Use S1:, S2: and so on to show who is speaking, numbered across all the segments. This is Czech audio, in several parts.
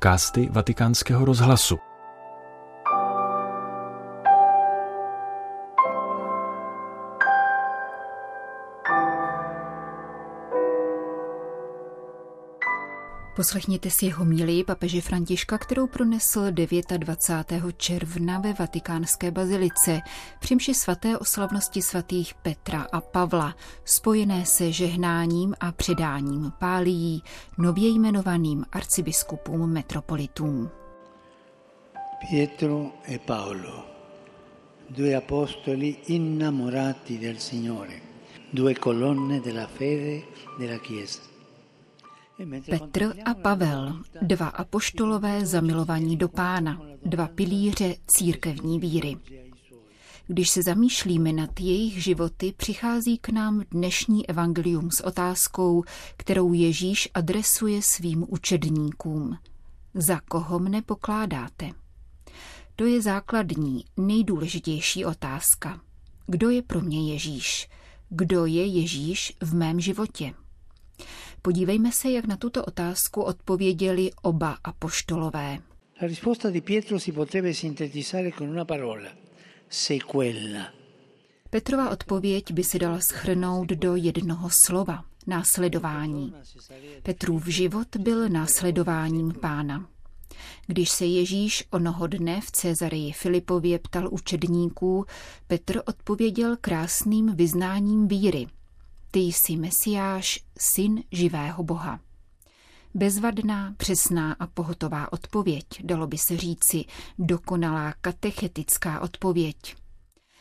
S1: podcasty Vatikánského rozhlasu.
S2: Poslechněte si jeho míli papeže Františka, kterou pronesl 29. června ve vatikánské bazilice při mši svaté oslavnosti svatých Petra a Pavla, spojené se žehnáním a předáním pálií nově jmenovaným arcibiskupům metropolitům.
S3: Pietro e Paolo, due apostoli innamorati del Signore, due colonne della fede della Chiesa.
S2: Petr a Pavel, dva apoštolové zamilovaní do pána, dva pilíře církevní víry. Když se zamýšlíme nad jejich životy, přichází k nám dnešní evangelium s otázkou, kterou Ježíš adresuje svým učedníkům. Za koho mne pokládáte? To je základní, nejdůležitější otázka. Kdo je pro mě Ježíš? Kdo je Ježíš v mém životě? Podívejme se, jak na tuto otázku odpověděli oba apoštolové.
S3: La risposta di Pietro si potrebbe sintetizzare con una parola, sequella.
S2: Petrova odpověď by se dala schrnout do jednoho slova následování. Petrův život byl následováním pána. Když se Ježíš onoho dne v Cezareji Filipově ptal učedníků, Petr odpověděl krásným vyznáním víry – ty jsi Mesiáš, syn živého Boha. Bezvadná, přesná a pohotová odpověď, dalo by se říci, dokonalá katechetická odpověď.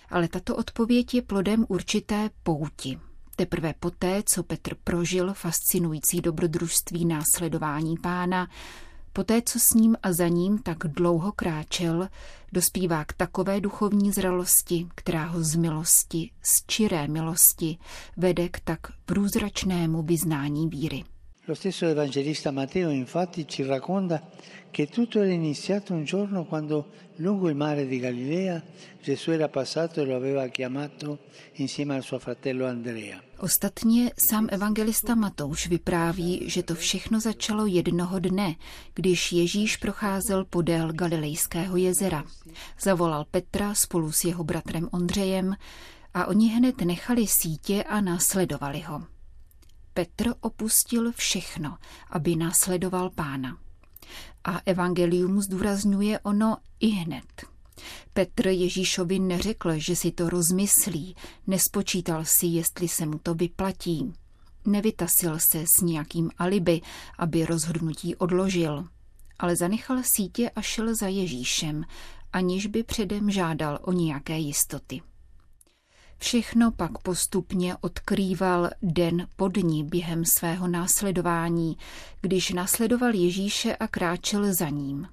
S2: Ale tato odpověď je plodem určité pouti. Teprve poté, co Petr prožil fascinující dobrodružství následování pána, Poté, co s ním a za ním tak dlouho kráčel, dospívá k takové duchovní zralosti, která ho z milosti, z čiré milosti, vede k tak průzračnému vyznání víry.
S3: Lo stesso evangelista Matteo infatti ci racconta che tutto era iniziato un giorno quando lungo il mare di Galilea Gesù era passato e lo aveva chiamato insieme al suo fratello Andrea.
S2: Ostatně sám evangelista Matouš vypráví, že to všechno začalo jednoho dne, když Ježíš procházel podél Galilejského jezera. Zavolal Petra spolu s jeho bratrem Ondřejem a oni hned nechali sítě a následovali ho. Petr opustil všechno, aby následoval pána. A evangelium zdůrazňuje ono i hned. Petr Ježíšovi neřekl, že si to rozmyslí, nespočítal si, jestli se mu to vyplatí. Nevytasil se s nějakým alibi, aby rozhodnutí odložil, ale zanechal sítě a šel za Ježíšem, aniž by předem žádal o nějaké jistoty. Všechno pak postupně odkrýval den po dní během svého následování, když následoval Ježíše a kráčel za ním.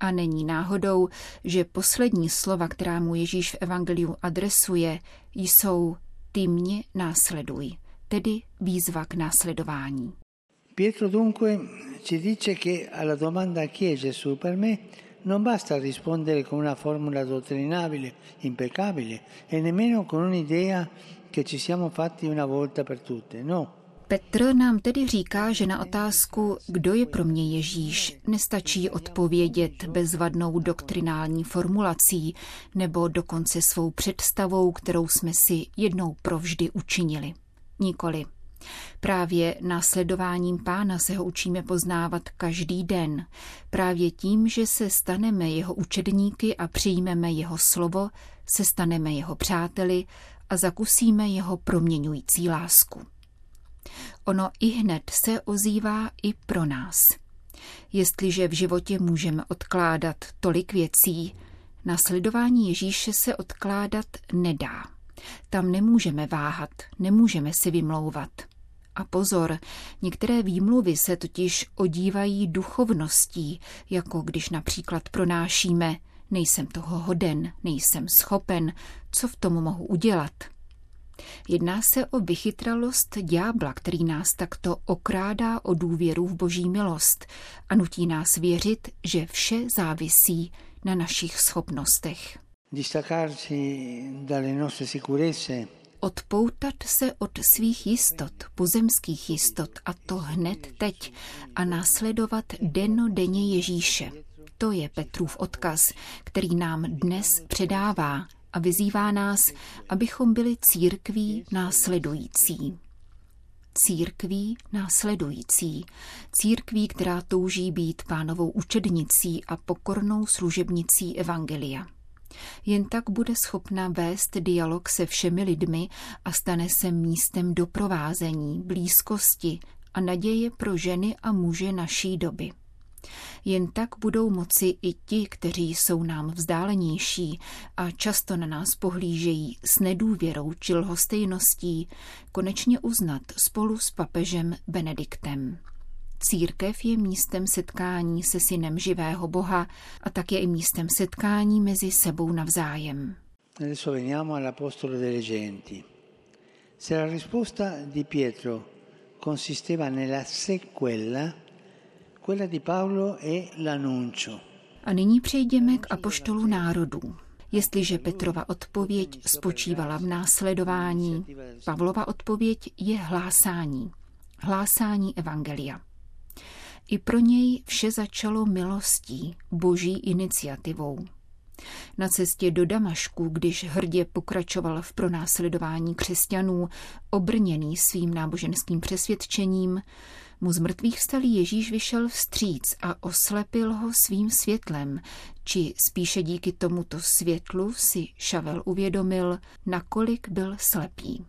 S2: A není náhodou, že poslední slova, která mu Ježíš v Evangeliu adresuje, jsou ty mě následuj, tedy výzva k následování.
S3: Pietro dunque ci dice che alla domanda chi è Gesù per me non basta rispondere con una formula dottrinabile, impeccabile, e nemmeno con un'idea che ci siamo fatti una volta per tutte. No.
S2: Petr nám tedy říká, že na otázku, kdo je pro mě Ježíš, nestačí odpovědět bezvadnou doktrinální formulací nebo dokonce svou představou, kterou jsme si jednou provždy učinili. Nikoli. Právě následováním pána se ho učíme poznávat každý den. Právě tím, že se staneme jeho učedníky a přijmeme jeho slovo, se staneme jeho přáteli a zakusíme jeho proměňující lásku. Ono i hned se ozývá i pro nás. Jestliže v životě můžeme odkládat tolik věcí, nasledování Ježíše se odkládat nedá. Tam nemůžeme váhat, nemůžeme si vymlouvat. A pozor, některé výmluvy se totiž odívají duchovností, jako když například pronášíme nejsem toho hoden, nejsem schopen, co v tom mohu udělat. Jedná se o vychytralost ďábla, který nás takto okrádá o důvěru v boží milost a nutí nás věřit, že vše závisí na našich schopnostech. Odpoutat se od svých jistot, pozemských jistot, a to hned teď, a následovat deno denně Ježíše. To je Petrův odkaz, který nám dnes předává a vyzývá nás, abychom byli církví následující. Církví následující, církví, která touží být pánovou učednicí a pokornou služebnicí Evangelia. Jen tak bude schopna vést dialog se všemi lidmi a stane se místem doprovázení, blízkosti a naděje pro ženy a muže naší doby. Jen tak budou moci i ti, kteří jsou nám vzdálenější a často na nás pohlížejí s nedůvěrou či lhostejností, konečně uznat spolu s papežem Benediktem. Církev je místem setkání se synem živého Boha a také i místem setkání mezi sebou navzájem.
S3: Adesso veniamo all'Apostolo delle Genti. Se la risposta di Pietro consisteva nella sequela, quella di Paolo è l'annuncio.
S2: A nyní přejdeme k apoštolu národů. Jestliže Petrova odpověď spočívala v následování, Pavlova odpověď je hlásání. Hlásání Evangelia. I pro něj vše začalo milostí, boží iniciativou. Na cestě do Damašku, když hrdě pokračoval v pronásledování křesťanů, obrněný svým náboženským přesvědčením, mu z mrtvých vstalý Ježíš vyšel vstříc a oslepil ho svým světlem, či spíše díky tomuto světlu si Šavel uvědomil, nakolik byl slepý.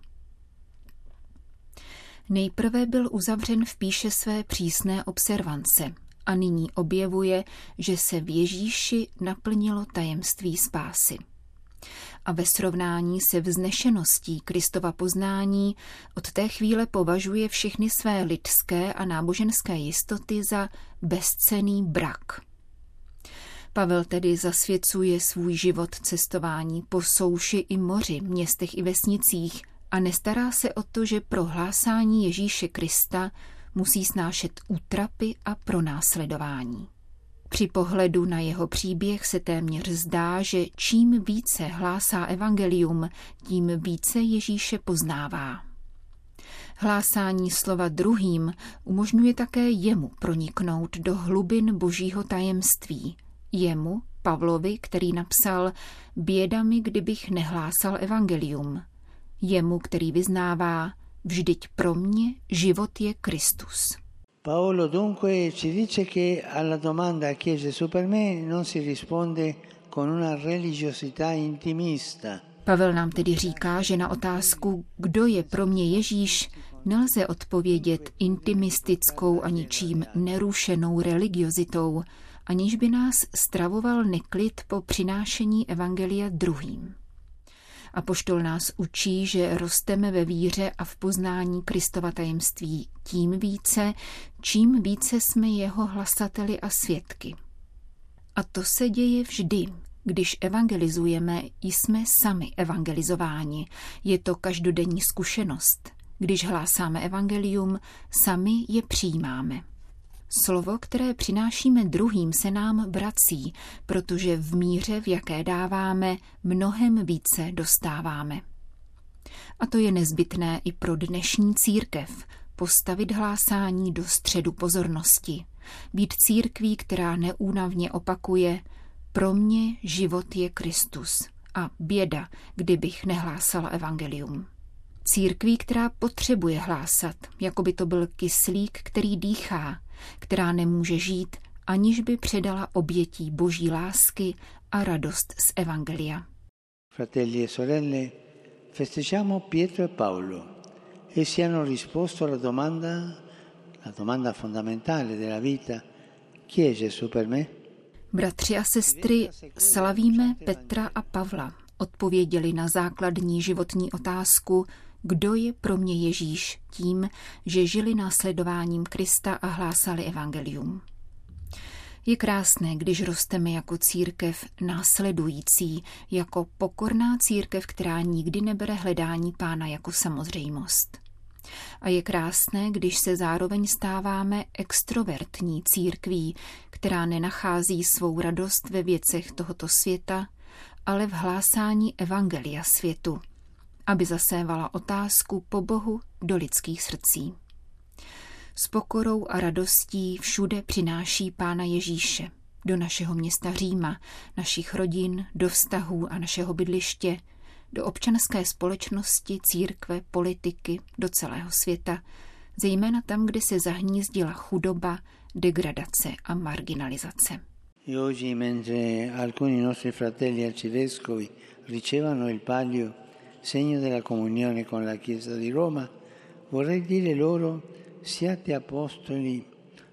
S2: Nejprve byl uzavřen v píše své přísné observance a nyní objevuje, že se v Ježíši naplnilo tajemství spásy. A ve srovnání se vznešeností Kristova poznání od té chvíle považuje všechny své lidské a náboženské jistoty za bezcený brak. Pavel tedy zasvěcuje svůj život cestování po souši i moři, městech i vesnicích a nestará se o to, že prohlásání Ježíše Krista musí snášet útrapy a pronásledování. Při pohledu na jeho příběh se téměř zdá, že čím více hlásá evangelium, tím více Ježíše poznává. Hlásání slova druhým umožňuje také jemu proniknout do hlubin božího tajemství. Jemu, Pavlovi, který napsal Bědami, kdybych nehlásal evangelium – jemu, který vyznává, vždyť pro mě život je Kristus.
S3: Paolo dunque ci dice che alla domanda chi è Gesù per me non si risponde con una religiosità intimista.
S2: Pavel nám tedy říká, že na otázku, kdo je pro mě Ježíš, nelze odpovědět intimistickou a ničím nerušenou religiozitou, aniž by nás stravoval neklid po přinášení evangelia druhým. A poštol nás učí, že rosteme ve víře a v poznání Kristova tajemství tím více, čím více jsme jeho hlasateli a svědky. A to se děje vždy, když evangelizujeme, jsme sami evangelizováni. Je to každodenní zkušenost. Když hlásáme evangelium, sami je přijímáme. Slovo, které přinášíme druhým, se nám vrací, protože v míře, v jaké dáváme, mnohem více dostáváme. A to je nezbytné i pro dnešní církev, postavit hlásání do středu pozornosti, být církví, která neúnavně opakuje pro mě život je Kristus a běda, kdybych nehlásala evangelium. Církví, která potřebuje hlásat, jako by to byl kyslík, který dýchá, která nemůže žít, aniž by předala obětí boží lásky a radost z Evangelia.
S3: Fratelli e sorelle, festeggiamo Pietro e Paolo. Essi hanno risposto alla domanda, la domanda fondamentale della vita, chi è Gesù per me?
S2: Bratři a sestry, slavíme Petra a Pavla. Odpověděli na základní životní otázku, kdo je pro mě Ježíš tím, že žili následováním Krista a hlásali evangelium. Je krásné, když rosteme jako církev následující, jako pokorná církev, která nikdy nebere hledání pána jako samozřejmost. A je krásné, když se zároveň stáváme extrovertní církví, která nenachází svou radost ve věcech tohoto světa, ale v hlásání evangelia světu – aby zasévala otázku po Bohu do lidských srdcí. S pokorou a radostí všude přináší Pána Ježíše do našeho města Říma, našich rodin, do vztahů a našeho bydliště, do občanské společnosti, církve, politiky, do celého světa, zejména tam, kde se zahnízdila chudoba, degradace a marginalizace.
S3: E oggi, mentre alcuni nostri fratelli arcivescovi ricevano il palio, segno della comunione con la Chiesa di Roma, vorrei dire loro siate apostoli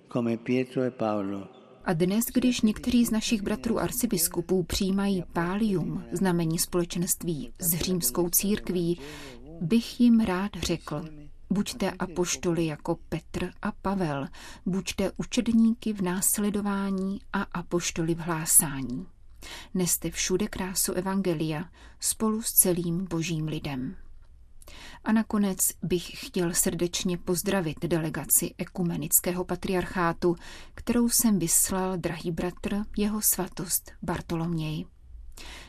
S3: come Pietro e Paolo.
S2: A dnes, když někteří z našich bratrů arcibiskupů přijímají pálium, znamení společenství s římskou církví, bych jim rád řekl, buďte apoštoly jako Petr a Pavel, buďte učedníky v následování a apoštoly v hlásání. Neste všude krásu Evangelia spolu s celým božím lidem. A nakonec bych chtěl srdečně pozdravit delegaci ekumenického patriarchátu, kterou jsem vyslal drahý bratr jeho svatost Bartoloměj.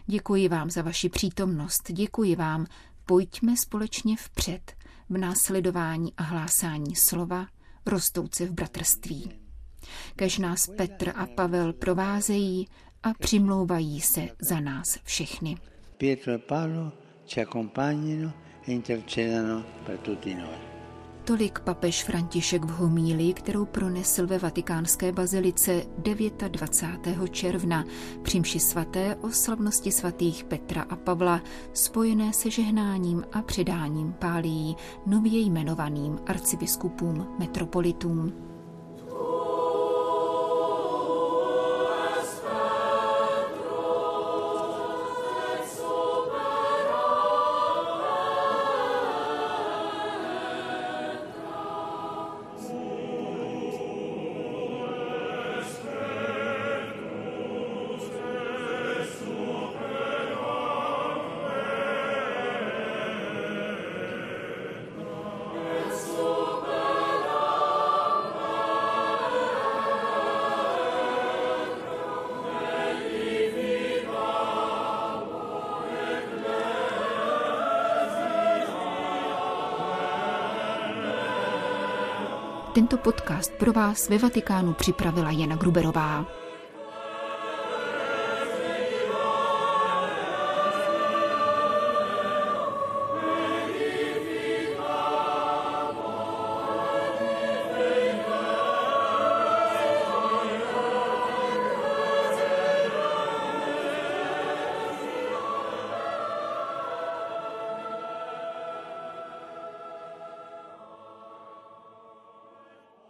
S2: Děkuji vám za vaši přítomnost, děkuji vám, pojďme společně vpřed v následování a hlásání slova, rostouce v bratrství. Kež nás Petr a Pavel provázejí a přimlouvají se za nás všechny.
S3: Pietro e Paolo ci accompagnino e intercedano per tutti noi.
S2: Tolik papež František v homílii, kterou pronesl ve vatikánské bazilice 29. června při mši svaté o slavnosti svatých Petra a Pavla spojené se žehnáním a předáním pálí nově jmenovaným arcibiskupům metropolitům. Tento podcast pro vás ve Vatikánu připravila Jana Gruberová.